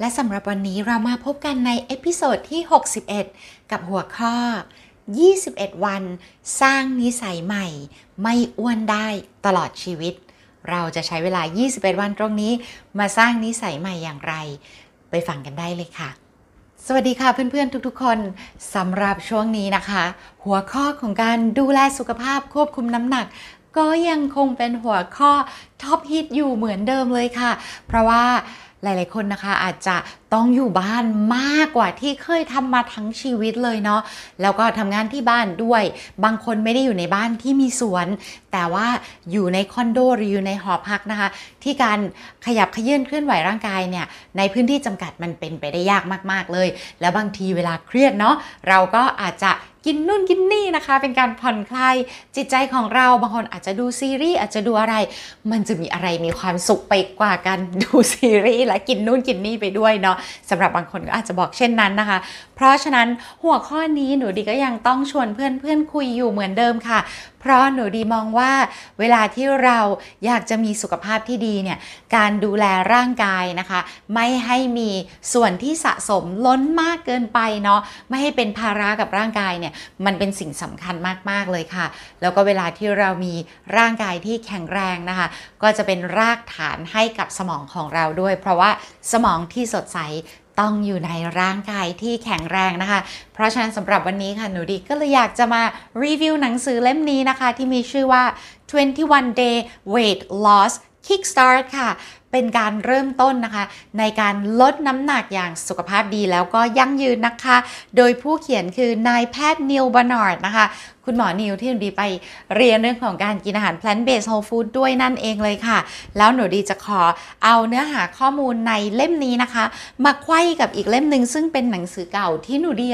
และสำหรับวันนี้เรามาพบกันใน episode ที่ 61 กับหัวข้อ 21 วัน สร้างนิสัยใหม่ ไม่อ้วนได้ตลอดชีวิต เราจะใช้เวลา 21 วันตรงนี้ มาสร้างนิสัยใหม่อย่างไร ไปฟังกันได้เลยค่ะ สวัสดีค่ะเพื่อนๆทุกๆ คนสำหรับช่วงนี้นะคะ หัวข้อของการดูแลสุขภาพควบคุมน้ำหนักก็ยังคงเป็นหัวข้อท็อปฮิตอยู่เหมือนเดิมเลยค่ะ เพราะว่า หลาย ๆ คนนะคะอาจจะต้องอยู่บ้านมากกว่าที่เคยทำมาทั้งชีวิตเลยเนาะแล้วก็ทำงานที่บ้านด้วย บางคนไม่ได้อยู่ในบ้านที่มีสวน แต่ว่าอยู่ในคอนโดหรืออยู่ในหอพักนะคะ ที่การขยับเขยื้อนเคลื่อนไหวร่างกายเนี่ยในพื้นที่จำกัดมันเป็นไปได้ยากมาก ๆ เลย แล้วบางทีเวลาเครียดเนาะเราก็อาจจะ กินนู่นกินนี่นะคะ เป็นการผ่อนคลายจิตใจของเราบางคนอาจจะดูซีรีส์อาจจะดูอะไร มันจะมีอะไรมีความสุขไปกว่าการดูซีรีส์และกินนู่นกินนี่ไปด้วยเนาะสำหรับบางคนก็อาจจะบอกเช่นนั้นนะคะ เพราะฉะนั้นหัวข้อนี้หนูดีก็ยังต้องชวนเพื่อนเพื่อนคุยอยู่เหมือนเดิมค่ะ เพราะหนูดีมองว่าเวลาที่เราอยากจะมีสุขภาพที่ดีเนี่ยการดูแลร่างกายนะคะ ไม่ให้มีส่วนที่สะสมล้นมากเกินไปเนาะไม่ให้เป็นภาระกับร่างกายเนี่ยมันเป็นสิ่งสำคัญมากๆเลยค่ะ แล้วก็เวลาที่เรามีร่างกายที่แข็งแรงนะคะ ก็จะเป็นรากฐานให้กับสมองของเราด้วย เพราะว่าสมองที่สดใส ต้องอยู่ในร่างกายที่แข็งแรงนะคะ เพราะฉะนั้นสำหรับวันนี้ค่ะหนูดีก็เลยอยากจะมารีวิวหนังสือเล่มนี้นะคะ ที่มีชื่อว่า 21 day weight loss kickstart ค่ะเป็นการเริ่มต้นนะคะ ในการลดน้ำหนักอย่างสุขภาพดีแล้วก็ยั่งยืนนะคะ โดยผู้เขียนคือนายแพทย์นิวบานาร์ดนะคะ คุณหมอนิวที่หนูดีไปเรียนเรื่องของการกินอาหาร plant based whole food ด้วยนั่นเองเลยค่ะ แล้วหนูดีจะขอเอาเนื้อหาข้อมูลในเล่มนี้นะคะ มาไขว้กับอีกเล่มหนึ่งซึ่งเป็นหนังสือเก่าที่หนูดี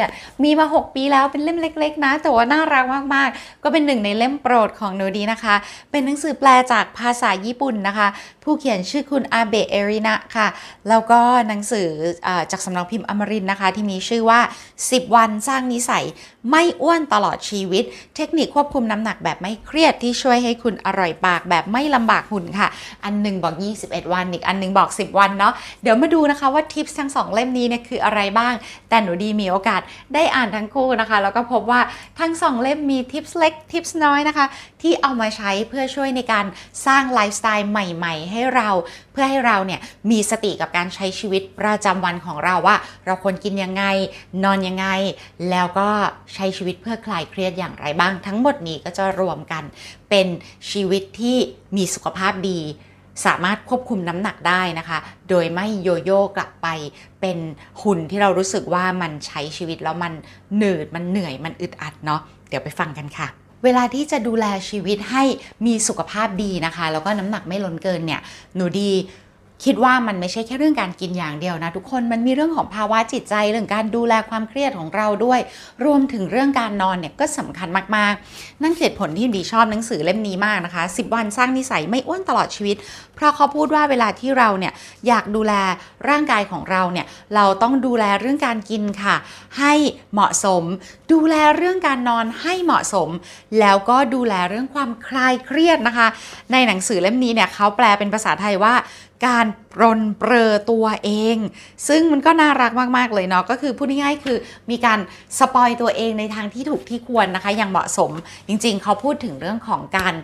มีมา 6 ปีแล้วเป็นเล่มเล็ก ๆ นะ แต่ว่าน่ารักมากๆ ก็เป็นหนึ่งในเล่มโปรดของหนูดีนะคะ เป็นหนังสือแปลจากภาษาญี่ปุ่นนะคะ ผู้เขียนชื่อคุณอาเบะเอรินะค่ะ แล้วก็หนังสืออจากสำนักพิมพ์อมรินนะคะ ที่มีชื่อว่า 10 วันสร้างนิสัย ไม่อ้วนตลอดชีวิต เทคนิคควบคุมน้ำหนักแบบไม่เครียดที่ช่วยให้คุณอร่อยปากแบบไม่ลำบากหุ่นค่ะ อันหนึ่งบอก 21 วันอีกอันหนึงบอก 10 วันเนาะเดี๋ยวมาดูนะคะว่าทิปทั้งสองเล่มนี้เนี่ยคืออะไรบ้าง แต่หนูดีมีโอกาสได้อ่านทั้งคู่นะคะ แล้วก็พบว่าทั้งสองเล่มมีทิปเล็กทิปน้อยนะคะ ที่เอามาใช้เพื่อช่วยในการสร้างไลฟ์สไตล์ใหม่ ๆ ให้เราเพื่อให้เราเนี่ยมีสติกับการใช้ชีวิตประจำวันของเราว่า เราควรกินยังไง นอนยังไง แล้วก็ใช้ชีวิตเพื่อคลายเครียดอย่างไรบ้าง ทั้งหมดนี้ก็จะรวมกันเป็นชีวิตที่มีสุขภาพดี สามารถควบคุมน้ำหนักได้นะคะ โดยไม่โยโย่กลับไปเป็นหุ่นที่เรารู้สึกว่ามันใช้ชีวิตแล้วมันหนืดมันเหนื่อยมันอึดอัดเนาะเดี๋ยวไปฟังกันค่ะ เวลาที่จะดูแลชีวิตให้มีสุขภาพดีนะคะ แล้วก็น้ำหนักไม่ล้นเกินเนี่ยหนูดี คิดว่ามันไม่ใช่แค่เรื่องการกินอย่างเดียวนะทุกคนมันมีเรื่องของภาวะจิตใจเรื่องการดูแลความเครียดของเราด้วย รวมถึงเรื่องการนอนเนี่ยก็สำคัญมากๆ นั่นเหตุผลที่ดีชอบหนังสือเล่มนี้มากนะคะ 10 วันสร้างนิสัยไม่อ้วนตลอดชีวิต เพราะเขาพูดว่าเวลาที่เราเนี่ยอยากดูแลร่างกายของเราเนี่ยเราต้องดูแลเรื่องการกินค่ะ ให้เหมาะสม ดูแลเรื่องการนอนให้เหมาะสม แล้วก็ดูแลเรื่องความคลายเครียดนะคะ ในหนังสือเล่มนี้เนี่ยเขาแปลเป็นภาษาไทยว่า การปรนเปรอตัวเอง ซึ่งมันก็น่ารักมาก ๆ เลยเนาะก็คือพูดง่ายๆคือมีการสปอยตัวเองในทางที่ถูกที่ควรนะคะ อย่างเหมาะสมจริงๆ เขาพูดถึงเรื่องของการ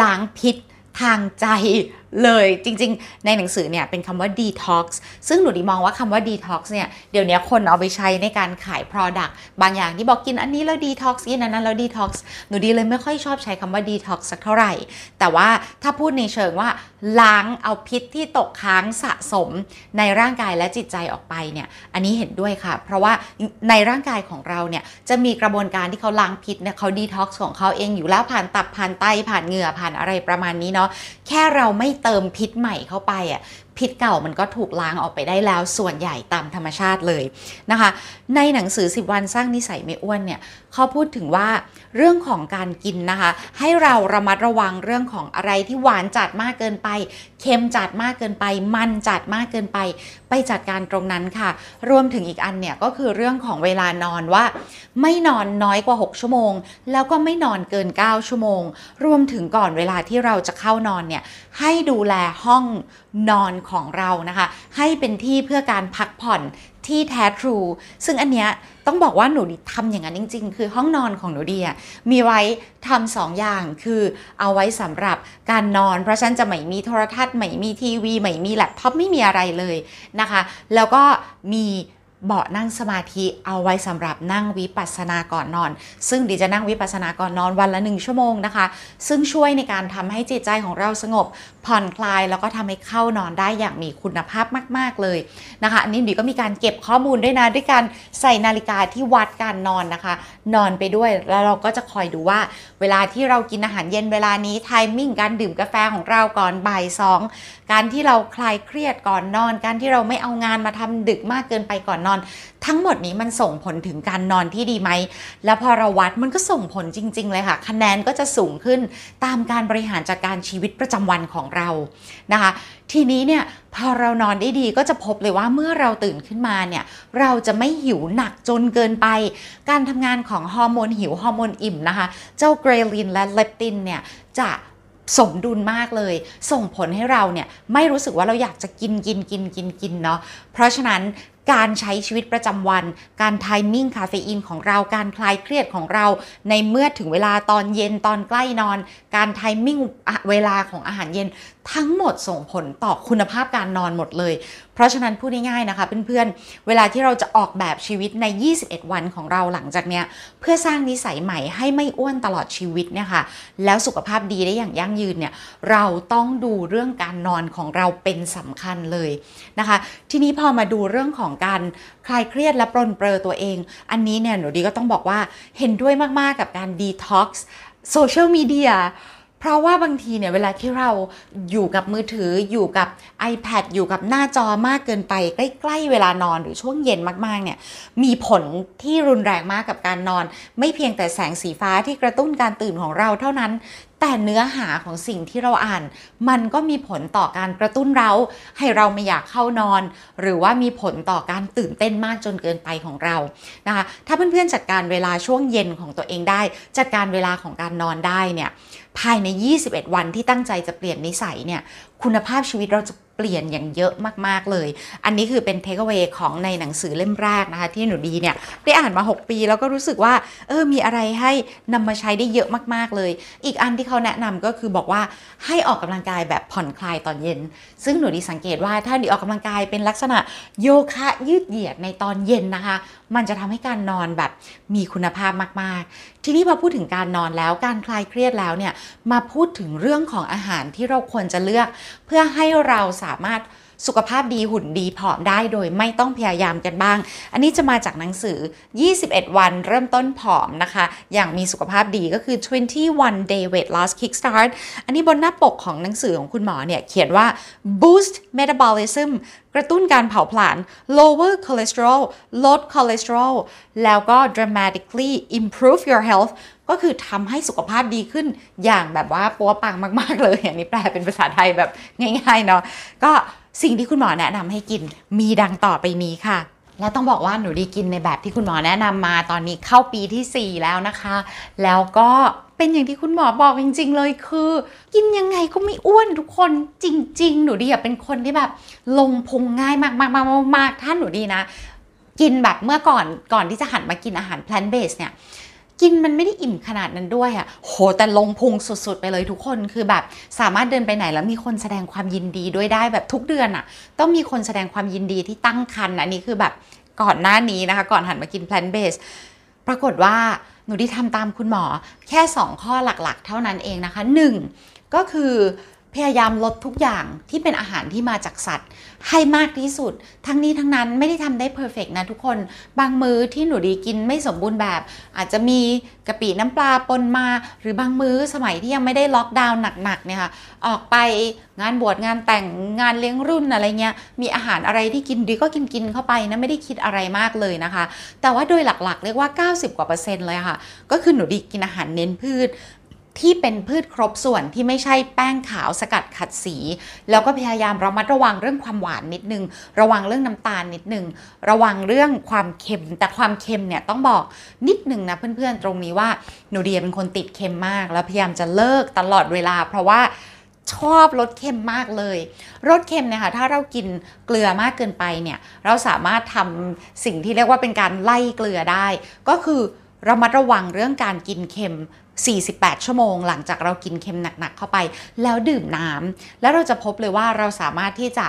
ล้างพิษทางใจ เลยจริงๆ ในหนังสือเนี่ยเป็นคำว่า detox ซึ่งหนูดีมองว่าคำว่า detox เนี่ยเดี๋ยวนี้คนเอาไปใช้ในการขาย product บางอย่างที่บอกกินอันนี้แล้ว detox กินอันนั้นแล้ว detox หนูดีเลยไม่ค่อยชอบใช้คำว่า detox สักเท่าไหร่ แต่ว่าถ้าพูดในเชิงว่าล้างเอาพิษที่ตกค้างสะสมในร่างกายและจิตใจออกไปเนี่ยอันนี้เห็นด้วยค่ะ เพราะว่าในร่างกายของเราเนี่ยจะมีกระบวนการที่เขาล้างพิษเนี่ยเขา detox ของเขาเองอยู่แล้วผ่านตับผ่านไตผ่านเหงื่อผ่านอะไรประมาณนี้เนาะแค่เราไม่เติมพิษใหม่เข้าไปอะพิษเก่ามันก็ถูกล้างออกไปได้แล้วส่วนใหญ่ตามธรรมชาติเลยนะคะ ในหนังสือ 10 วันสร้างนิสัยไม่อ้วนเนี่ยเขาพูดถึงว่าเรื่องของการกินนะคะ ให้เราระมัดระวังเรื่องของอะไรที่หวานจัดมากเกินไป เค็มจัดมากเกินไป มันจัดมากเกินไป ไปจัดการตรงนั้นค่ะ รวมถึงอีกอันเนี่ยก็คือเรื่องของเวลานอนว่า ไม่นอนน้อยกว่า 6 ชั่วโมง แล้วก็ไม่นอนเกิน 9 ชั่วโมง รวมถึงก่อนเวลาที่เราจะเข้านอนเนี่ยให้ดูแลห้องนอนของเรานะคะ ให้เป็นที่เพื่อการพักผ่อนที่แท้ทรู ซึ่งอันเนี้ยต้องบอกว่าหนูทำอย่างนั้นจริง ๆ คือห้องนอนของหนูดีอะมีไว้ทำสองอย่างคือเอาไว้สำหรับการนอน เพราะฉันจะไม่มีโทรทัศน์ไม่มีทีวีไม่มีแล็ปท็อปไม่มีอะไรเลยนะคะ แล้วก็มี เบาะนั่งสมาธิเอาไว้สำหรับนั่งวิปัสสนาก่อนนอน ซึ่งดีจะนั่งวิปัสสนาก่อนนอนวันละหนึ่งชั่วโมงนะคะ ซึ่งช่วยในการทำให้จิตใจของเราสงบ ผ่อนคลายแล้วก็ทำให้เข้านอนได้อย่างมีคุณภาพมาก ๆเลยนะคะอันนี้ดีก็มีการเก็บข้อมูลด้วยนะด้วยการใส่นาฬิกาที่วัดการนอนนะคะ นอนไปด้วยแล้วเราก็จะคอยดูว่า เวลาที่เรากินอาหารเย็นเวลานี้ไทมิ่งการดื่มกาแฟของเราก่อนบ่ายสองการที่เราคลายเครียดก่อนนอน การที่เราไม่เอางานมาทำดึกมากเกินไปก่อนนอน ทั้งหมดนี้มันส่งผลถึงการนอนที่ดีไหม แล้วพอเราวัดมันก็ส่งผลจริง ๆ เลยค่ะ คะแนนก็จะสูงขึ้นตามการบริหารจัดการชีวิตประจำวันของเรานะคะ ทีนี้เนี่ยพอเรานอนได้ดีก็จะพบเลยว่าเมื่อเราตื่นขึ้นมาเนี่ยเราจะไม่หิวหนักจนเกินไป การทำงานของฮอร์โมนหิวฮอร์โมนอิ่มนะคะ เจ้าเกรลินและเลปตินเนี่ยจะ สมดุลมากเลย ส่งผลให้เราเนี่ยไม่รู้สึกว่าเราอยากจะกินกินกินกินกินเนาะเพราะฉะนั้น การใช้ชีวิตประจำวัน การ timing คาเฟอีนของเรา การคลายเครียดของเรา ในเมื่อถึงเวลาตอนเย็นตอนใกล้นอน การ timing เวลาของอาหารเย็น ทั้งหมดส่งผลต่อคุณภาพการนอนหมดเลย เพราะฉะนั้นพูดง่ายๆนะคะเพื่อนๆ เวลาที่เราจะออกแบบชีวิตใน 21 วันของเราหลังจากเนี้ยเพื่อสร้างนิสัยใหม่ให้ไม่อ้วนตลอดชีวิตเนี่ยค่ะแล้วสุขภาพดีได้อย่างยั่งยืนเนี่ยเราต้องดูเรื่องการนอนของเราเป็นสำคัญเลยนะคะ ทีนี้พอมาดูเรื่องของการคลายเครียดและปรนเปรอตัวเอง อันนี้เนี่ยหนูดีก็ต้องบอกว่าเห็นด้วยมากๆกับการดีท็อกซ์โซเชียลมีเดียเพราะว่าบางทีเนี่ยเวลาที่เราอยู่กับมือถืออยู่กับ iPad อยู่กับหน้าจอมากเกินไป ใกล้ ๆ เวลานอนหรือช่วงเย็นมากๆเนี่ยมีผลที่รุนแรงมากกับการนอน ไม่เพียงแต่แสงสีฟ้าที่กระตุ้นการตื่นของเราเท่านั้น แต่เนื้อหาของสิ่งที่เราอ่าน มันก็มีผลต่อการกระตุ้นเราให้เราไม่อยากเข้านอน หรือว่ามีผลต่อการตื่นเต้นมากจนเกินไปของเรานะคะถ้าเพื่อนๆจัดการเวลาช่วงเย็นของตัวเองได้ จัดการเวลาของการนอนได้เนี่ยภายใน 21 วันที่ตั้งใจจะเปลี่ยนนิสัยเนี่ยคุณภาพชีวิตเราจะ ลี่ยนอย่างเยอะมาก ๆ เลย อันนี้คือเป็นเทคเ a วของในหนังสือเล่มแรกนะคะ ที่หนูดีเนี่ยได้อ่านมา 6 ปีแล้วก็รู้สึกว่าเออมีอะไรให้นำมาใช้ได้เยอะมาก ๆ เลย อีกอันที่เขาแนะนำก็คือบอกว่าให้ออกกำลังกายแบบผ่อนคลายตอนเย็น ซึ่งหนูดีสังเกตว่าถ้าดีออกกำลังกายเป็นลักษณะโยคะยืดเหยียดในตอนเย็นนะคะ มันจะทำให้การนอนแบบมีคุณภาพมาก ๆทีนี้พอพูดถึงการนอนแล้วการคลายเครียดแล้วเนี่ยมาพูดถึงเรื่องของอาหารที่เราควรจะเลือก เพื่อให้เราสามารถ สุขภาพดีหุ่นดีผอมได้โดยไม่ต้องพยายามกันบ้าง อันนี้จะมาจากหนังสือ 21 วันเริ่มต้นผอมนะคะ อย่างมีสุขภาพดีก็คือ 21 day weight loss kickstart อันนี้บนหน้าปกของหนังสือของคุณหมอเนี่ย เขียนว่า boost metabolism กระตุ้นการเผาผลาญ lower cholesterol ลด cholesterol แล้วก็ dramatically improve your health ก็คือทำให้สุขภาพดีขึ้นอย่างแบบว่าปัวปังมากๆเลยอันนี้แปลเป็นภาษาไทยแบบง่ายๆเนาะก็สิ่งที่คุณหมอแนะนำให้กินมีดังต่อไปนี้ค่ะและต้องบอกว่าหนูดีกินในแบบที่คุณหมอแนะนำมาตอนนี้เข้าปีที่ 4 แล้วนะคะ แล้วก็เป็นอย่างที่คุณหมอบอกจริง ๆ เลยคือ กินยังไงก็ไม่อ้วนทุกคนจริง ๆ หนูดีอะเป็นคนที่แบบลงพุงง่ายมากๆๆๆถ้านหนูดีนะ กินแบบเมื่อก่อนก่อนที่จะหันมากินอาหาร plant based เนี่ย กินมันไม่ได้อิ่มขนาดนั้นด้วยอะ่ะ โห แต่ลงพุงสุด ๆ ไปเลยทุกคน คือแบบสามารถเดินไปไหนแล้วมีคนแสดงความยินดีด้วยได้แบบทุกเดือนอะ่ะ ต้องมีคนแสดงความยินดีที่ตั้งครรภ์อันนี้คือแบบก่อนหน้านี้นะคะ ก่อนหันมากิน plant based ปรากฏว่าหนูได้ทำตามคุณหมอแค่ 2 ข้อหลักๆ เท่านั้นเองนะคะ 1. ก็คือ พยายามลดทุกอย่างที่เป็นอาหารที่มาจากสัตว์ ให้มากที่สุด ทั้งนี้ทั้งนั้นไม่ได้ทำได้เพอร์เฟกนะทุกคน บางมื้อที่หนูดีกินไม่สมบูรณ์แบบ อาจจะมีกะปิน้ำปลาปนมา หรือบางมื้อสมัยที่ยังไม่ได้ล็อกดาวน์หนักๆเนี่ยค่ะออกไปงานบวชงานแต่งงานเลี้ยงรุ่นอะไรเงี้ยมีอาหารอะไรที่กินดีก็กินกินเข้าไปนะไม่ได้คิดอะไรมากเลยนะคะ แต่ว่าโดยหลักๆ เรียกว่า 90 กว่าเปอร์เซ็นต์เลยค่ะ ก็คือหนูดีกินอาหารเน้นพืช ที่เป็นพืชครบส่วนที่ไม่ใช่แป้งขาวสกัดขัดสี แล้วก็พยายามระมัดระวังเรื่องความหวานนิดนึง ระวังเรื่องน้ำตาลนิดนึง ระวังเรื่องความเค็ม แต่ความเค็มเนี่ยต้องบอกนิดนึงนะเพื่อนๆตรงนี้ว่าหนูเดียเป็นคนติดเค็มมาก แล้วพยายามจะเลิกตลอดเวลา เพราะว่าชอบรสเค็มมากเลย รสเค็มเนี่ยค่ะถ้าเรากินเกลือมากเกินไปเนี่ยเราสามารถทำสิ่งที่เรียกว่าเป็นการไล่เกลือได้ ก็คือระมัดระวังเรื่องการกินเค็ม 48 ชั่วโมง หลังจากเรากินเค็มหนักๆเข้าไป แล้วดื่มน้ำแล้วเราจะพบเลยว่าเราสามารถที่จะ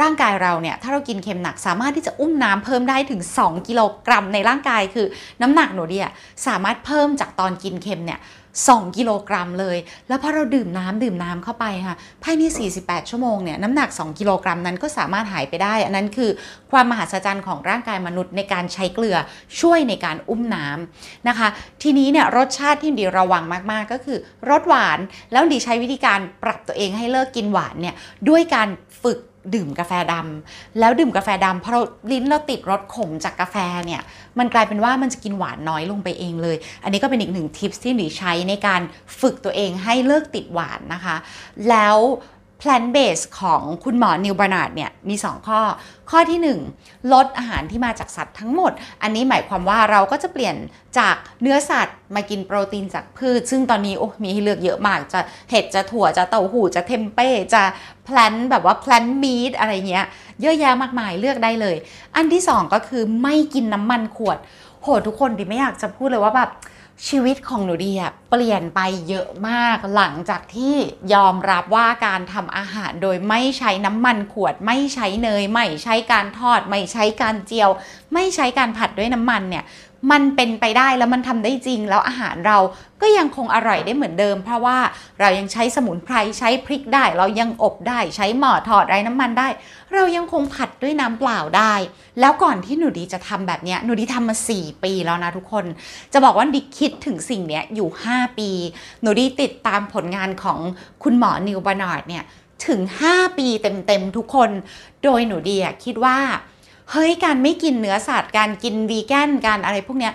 ร่างกายเราเนี่ยถ้าเรากินเค็มหนักสามารถที่จะอุ้มน้ำเพิ่มได้ถึง 2 กิโลกรัมในร่างกายคือน้ำหนักหนูเนี่ยสามารถเพิ่มจากตอนกินเค็มเนี่ย2กิโลกรัมเลย แล้วพอเราดื่มน้ำดื่มน้ำเข้าไปค่ะภายใน 48 ชั่วโมงเนี่ยน้ำหนัก 2 กิโลกรัมนั้นก็สามารถหายไปได้ อันนั้นคือความมหัศจรรย์ของร่างกายมนุษย์ในการใช้เกลือช่วยในการอุ้มน้ำนะคะ ทีนี้เนี่ยรสชาติที่ดีระวังมากๆ ก็คือรสหวาน แล้วดีใช้วิธีการปรับตัวเองให้เลิกกินหวานเนี่ยด้วยการฝึก ดื่มกาแฟดำแล้วดื่มกาแฟดำเพราะลิ้นเราติดรสขมจากกาแฟเนี่ยมันกลายเป็นว่ามันจะกินหวานน้อยลงไปเองเลย อันนี้ก็เป็นอีกหนึ่งทิปที่หนูใช้ในการฝึกตัวเองให้เลิกติดหวานนะคะ แล้ว plant based ของคุณหมอนีลบาร์นาร์ดเนี่ยมี 2 ข้อ ข้อที่ 1 ลดอาหารที่มาจากสัตว์ทั้งหมด อันนี้หมายความว่าเราก็จะเปลี่ยนจากเนื้อสัตว์มากินโปรตีนจากพืช ซึ่งตอนนี้โอ้มีให้เลือกเยอะมาก จะเห็ดจะถั่วจะเต้าหู้จะเทมเป้จะ plant แบบว่า plant meat อะไรเงี้ยเยอะแยะมากมายเลือกได้เลย อันที่ 2 ก็คือไม่กินน้ำมันขวด โหทุกคนดีไม่อยากจะพูดเลยว่าแบบ ชีวิตของหนูดีอะเปลี่ยนไปเยอะมากหลังจากที่ยอมรับว่าการทำอาหารโดยไม่ใช้น้ำมันขวด ไม่ใช้เนย ไม่ใช้การทอด ไม่ใช้การเจียว ไม่ใช้การผัดด้วยน้ำมันเนี่ย มันเป็นไปได้แล้วมันทำได้จริง แล้วอาหารเราก็ยังคงอร่อยได้เหมือนเดิม เพราะว่าเรายังใช้สมุนไพรใช้พริกได้ เรายังอบได้ใช้หม้อทอดไร้น้ำมันได้ เรายังคงผัดด้วยน้ำเปล่าได้ แล้วก่อนที่หนูดีจะทำแบบนี้หนูดีทำมา 4 ปีแล้วนะทุกคน จะบอกว่าดีคิดถึงสิ่งนี้อยู่ 5 ปี หนูดีติดตามผลงานของคุณหมอนีลบาร์นาร์ดเนี่ยถึง 5 ปีเต็มๆทุกคน โดยหนูดีคิดว่า เฮ้ยการไม่กินเนื้อสัตว์การกินวีแกนการอะไรพวกเนี้ย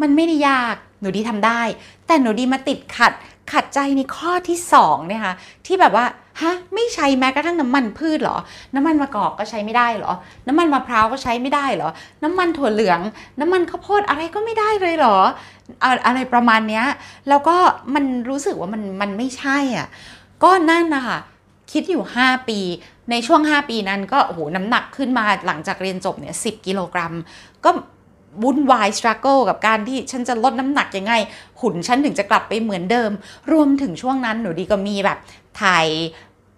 มันไม่ได้ยากหนูดีทำได้ แต่หนูดีมาติดขัดขัดใจในข้อที่2เนี่ยค่ะที่แบบว่าฮะไม่ใช้แม้กระทั่งน้ำมันพืชหรอ น้ำมันมะกอกก็ใช้ไม่ได้หรอ น้ำมันมะพร้าวก็ใช้ไม่ได้หรอ น้ำมันถั่วเหลือง น้ำมันข้าวโพดอะไรก็ไม่ได้เลยหรอ อะไรประมาณเนี้ยแล้วก็มันรู้สึกว่ามันมันไม่ใช่อะก็นั่นนะคะ คิดอยู่ 5 ปี ในช่วง 5 ปีนั้นก็โอ้โหน้ำหนักขึ้นมาหลังจากเรียนจบเนี่ยสิกิโลกรัม ก็วุ่นวายสครัลเกิลกับการที่ฉันจะลดน้ำหนักยังไง หุ่นฉันถึงจะกลับไปเหมือนเดิม รวมถึงช่วงนั้นหนูดีก็มีแบบถ่าย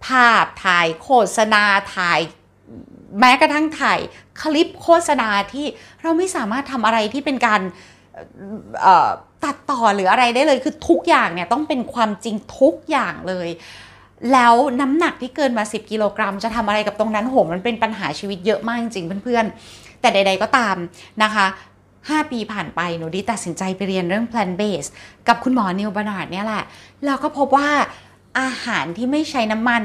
ภาพถ่ายโฆษณาถ่ายแม้กระทั่งถ่ายคลิปโฆษณาที่เราไม่สามารถทำอะไรที่เป็นการตัดต่อหรืออะไรได้เลยคือทุกอย่างเนี่ยต้องเป็นความจริงทุกอย่างเลย แล้วน้ำหนักที่เกินมา 10 กิโลกรัม จะทำอะไรกับตรงนั้นโหมันเป็นปัญหาชีวิตเยอะมากจริงเพื่อนๆ แต่ใด ๆก็ตามนะคะ5 ปีผ่านไปหนูดีตัดสินใจไปเรียนเรื่อง plant based กับคุณหมอนิวบานาร์ดเนี่ยแหละแล้วก็พบว่าอาหารที่ไม่ใช้น้ำมัน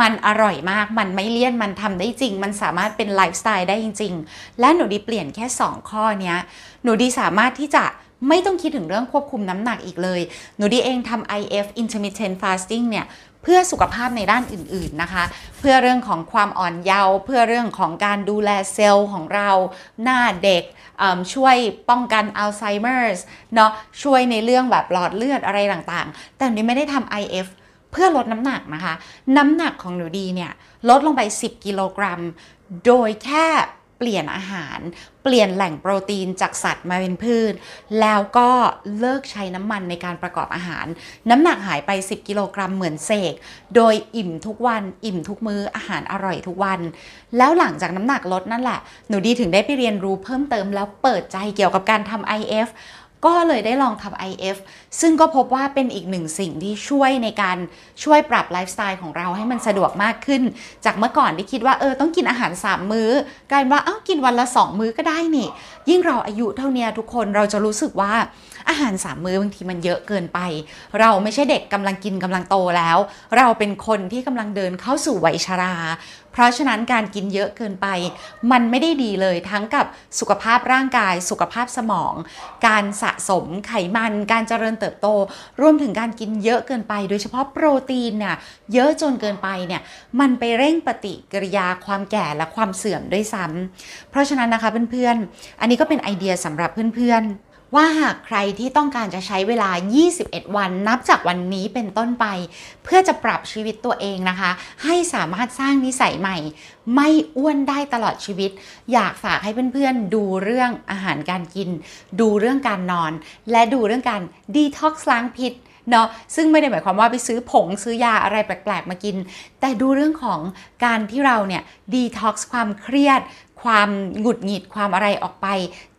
มันอร่อยมาก มันไม่เลี่ยน มันทำได้จริง มันสามารถเป็นไลฟ์สไตล์ได้จริง ๆ และหนูดีเปลี่ยนแค่ 2 ข้อนี้หนูดีสามารถที่จะไม่ต้องคิดถึงเรื่องควบคุมน้ำหนักอีกเลย หนูดีเองทำ IF intermittent fasting เนี่ย เพื่อสุขภาพในด้านอื่นๆนะคะ เพื่อเรื่องของความอ่อนเยาว์เพื่อเรื่องของการดูแลเซลล์ของเราหน้าเด็กช่วยป้องกันอัลไซเมอร์สเนาะช่วยในเรื่องแบบหลอดเลือดอะไรต่างๆ แต่หนูไม่ได้ทำ IF เพื่อลดน้ำหนักนะคะ น้ำหนักของหนูดีเนี่ย ลดลงไป 10 กิโลกรัม โดยแค่ เปลี่ยนอาหาร เปลี่ยนแหล่งโปรตีนจากสัตว์มาเป็นพืช แล้วก็เลิกใช้น้ำมันในการประกอบอาหาร น้ำหนักหายไป 10 กิโลกรัมเหมือนเสก โดยอิ่มทุกวันอิ่มทุกมือ้ออาหารอร่อยทุกวัน แล้วหลังจากน้ำหนักลดนั่นแหละ หนูดีถึงได้ไปเรียนรู้เพิ่มเติมแล้วเปิดใจเกี่ยวกับการทำ IF ก็เลยได้ลองทำ IF ซึ่งก็พบว่าเป็นอีกหนึ่งสิ่งที่ช่วยในการช่วยปรับไลฟ์สไตล์ของเราให้มันสะดวกมากขึ้น จากเมื่อก่อนที่คิดว่าเออต้องกินอาหาร 3 มื้อกลายเป็นว่าเอ้ากินวันละ 2 มื้อก็ได้นี่ ยิ่งเราอายุเท่านี้ทุกคนเราจะรู้สึกว่าอาหาร 3 มื้อบางทีมันเยอะเกินไป เราไม่ใช่เด็กกำลังกินกำลังโตแล้ว เราเป็นคนที่กำลังเดินเข้าสู่วัยชราเพราะฉะนั้นการกินเยอะเกินไป มันไม่ได้ดีเลยทั้งกับสุขภาพร่างกาย สุขภาพสมอง การสะสมไขมัน การเจริญเติบโต รวมถึงการกินเยอะเกินไป โดยเฉพาะโปรตีนเนี่ยเยอะจนเกินไปเนี่ยมันไปเร่งปฏิกิริยาความแก่และความเสื่อมด้วยซ้ำเพราะฉะนั้นนะคะเพื่อนๆ อันนี้ก็เป็นไอเดียสำหรับเพื่อนๆ ว่าหากใครที่ต้องการจะใช้เวลา 21 วัน นับจากวันนี้เป็นต้นไป เพื่อจะปรับชีวิตตัวเองนะคะ ให้สามารถสร้างนิสัยใหม่ ไม่อ้วนได้ตลอดชีวิต อยากฝากให้เพื่อนๆ ดูเรื่องอาหารการกิน ดูเรื่องการนอน และดูเรื่องการดีท็อกซ์ล้างพิษเนาะซึ่งไม่ได้หมายความว่าไปซื้อผงซื้อยาอะไรแปลกๆ มากิน แต่ดูเรื่องของการที่เราเนี่ยดีท็อกซ์ความเครียด ความหงุดหงิดความอะไรออกไป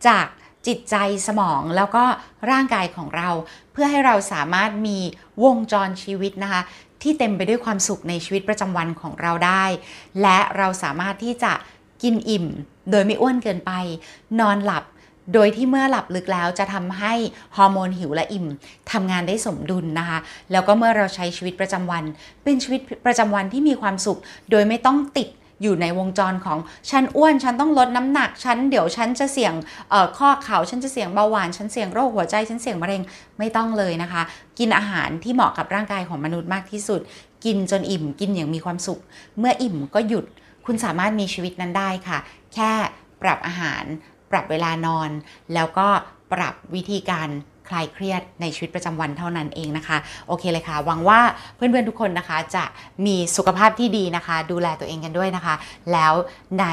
จาก จิตใจสมองแล้วก็ร่างกายของเรา เพื่อให้เราสามารถมีวงจรชีวิตนะคะ ที่เต็มไปด้วยความสุขในชีวิตประจำวันของเราได้ และเราสามารถที่จะกินอิ่ม โดยไม่อ้วนเกินไป นอนหลับโดยที่เมื่อหลับลึกแล้วจะทำให้ฮอร์โมนหิวและอิ่มทำงานได้สมดุลนะคะ แล้วก็เมื่อเราใช้ชีวิตประจำวัน เป็นชีวิตประจำวันที่มีความสุข โดยไม่ต้องติด อยู่ในวงจรของฉันอ้วนฉันต้องลดน้ำหนักฉันเดี๋ยวฉันจะเสี่ยงข้อเข่าฉันจะเสี่ยงเบาหวานฉันเสี่ยงโรคหัวใจฉันเสี่ยงมะเร็งไม่ต้องเลยนะคะ กินอาหารที่เหมาะกับร่างกายของมนุษย์มากที่สุด กินจนอิ่มกินอย่างมีความสุข เมื่ออิ่มก็หยุดคุณสามารถมีชีวิตนั้นได้ค่ะ แค่ปรับอาหาร ปรับเวลานอน แล้วก็ปรับวิธีการ คลายเครียดในชีวิตประจำวันเท่านั้นเองนะคะ โอเคเลยค่ะ หวังว่าเพื่อนๆทุกคนนะคะ จะมีสุขภาพที่ดีนะคะ ดูแลตัวเองกันด้วยนะคะ แล้วใน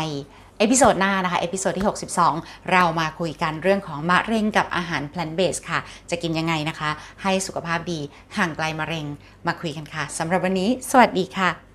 episode หน้านะคะ episode ที่ 62 เรามาคุยกันเรื่องของมะเร็งกับอาหาร plant based ค่ะ จะกินยังไงนะคะ ให้สุขภาพดีห่างไกลมะเร็งมาคุยกันค่ะสำหรับวันนี้ สวัสดีค่ะ